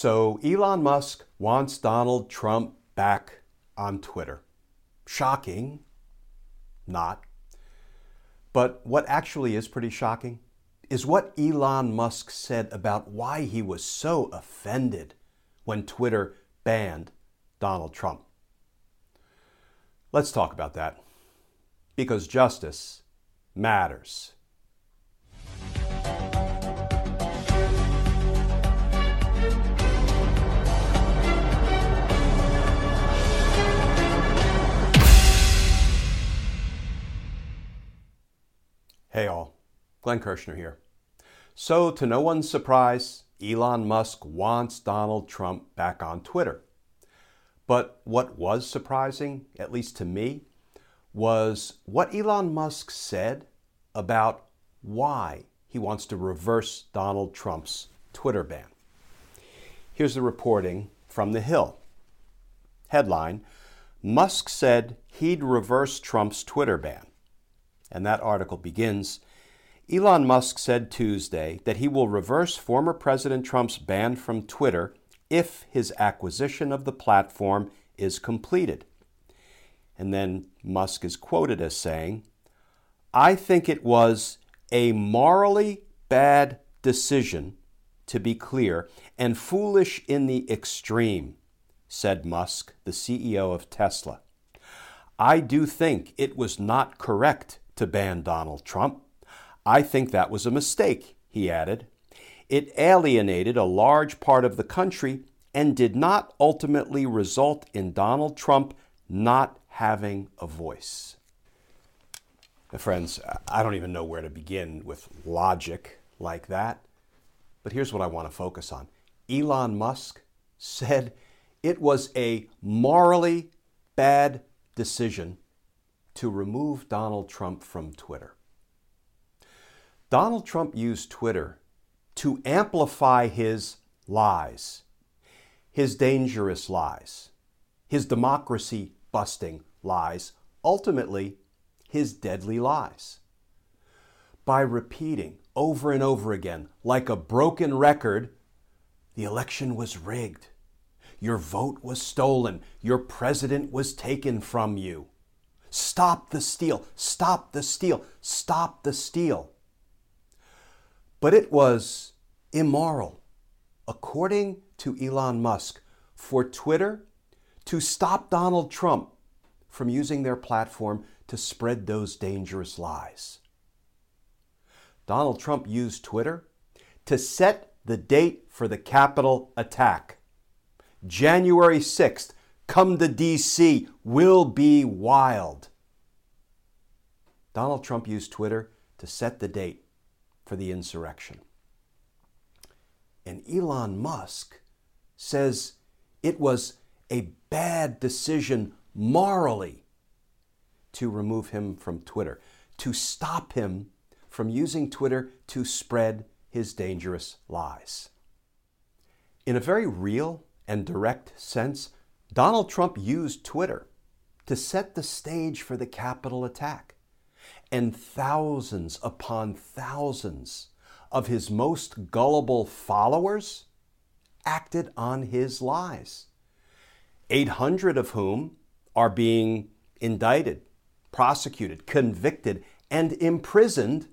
So Elon Musk wants Donald Trump back on Twitter. Shocking. Not. But what actually is pretty shocking is what Elon Musk said about why he was so offended when Twitter banned Donald Trump. Let's talk about that. Because justice matters. Hey all, Glenn Kirschner here. So, to no one's surprise, Elon Musk wants Donald Trump back on Twitter. But what was surprising, at least to me, was what Elon Musk said about why he wants to reverse Donald Trump's Twitter ban. Here's the reporting from The Hill. Headline Musk said he'd reverse Trump's Twitter ban. And that article begins Elon Musk said Tuesday that he will reverse former President Trump's ban from Twitter if his acquisition of the platform is completed. And then Musk is quoted as saying, I think it was a morally bad decision, to be clear, and foolish in the extreme, said Musk, the CEO of Tesla. I do think it was not correct to ban Donald Trump. I think that was a mistake, he added. It alienated a large part of the country and did not ultimately result in Donald Trump not having a voice. Friends, I don't even know where to begin with logic like that, but here's what I want to focus on. Elon Musk said it was a morally bad decision to remove Donald Trump from Twitter. Donald Trump used Twitter to amplify his lies, his dangerous lies, his democracy busting lies, ultimately, his deadly lies. By repeating over and over again, like a broken record, the election was rigged. Your vote was stolen. Your president was taken from you. Stop the steal. Stop the steal. Stop the steal. But it was immoral, according to Elon Musk, for Twitter to stop Donald Trump from using their platform to spread those dangerous lies. Donald Trump used Twitter to set the date for the Capitol attack. January 6th, come to DC, will be wild. Donald Trump used Twitter to set the date for the insurrection. And Elon Musk says it was a bad decision morally to remove him from Twitter, to stop him from using Twitter to spread his dangerous lies. In a very real and direct sense, Donald Trump used Twitter to set the stage for the Capitol attack. And thousands upon thousands of his most gullible followers acted on his lies. 800 of whom are being indicted, prosecuted, convicted, and imprisoned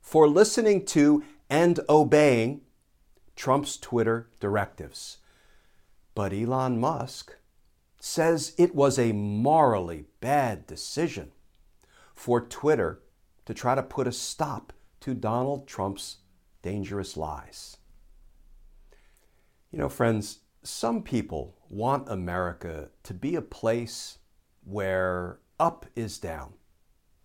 for listening to and obeying Trump's Twitter directives. But Elon Musk says it was a morally bad decision for Twitter to try to put a stop to Donald Trump's dangerous lies. You know, friends, some people want America to be a place where up is down,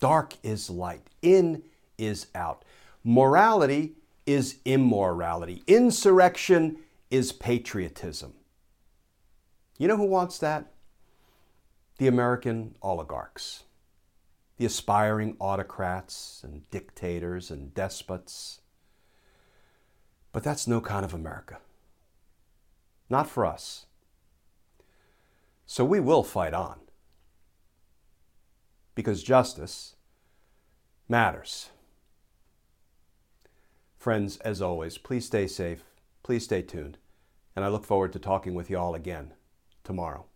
dark is light, in is out. Morality is immorality. Insurrection is patriotism. You know who wants that? The American oligarchs, the aspiring autocrats and dictators and despots. But that's no kind of America. Not for us. So we will fight on. Because justice matters. Friends, as always, please stay safe, please stay tuned, and I look forward to talking with you all again tomorrow.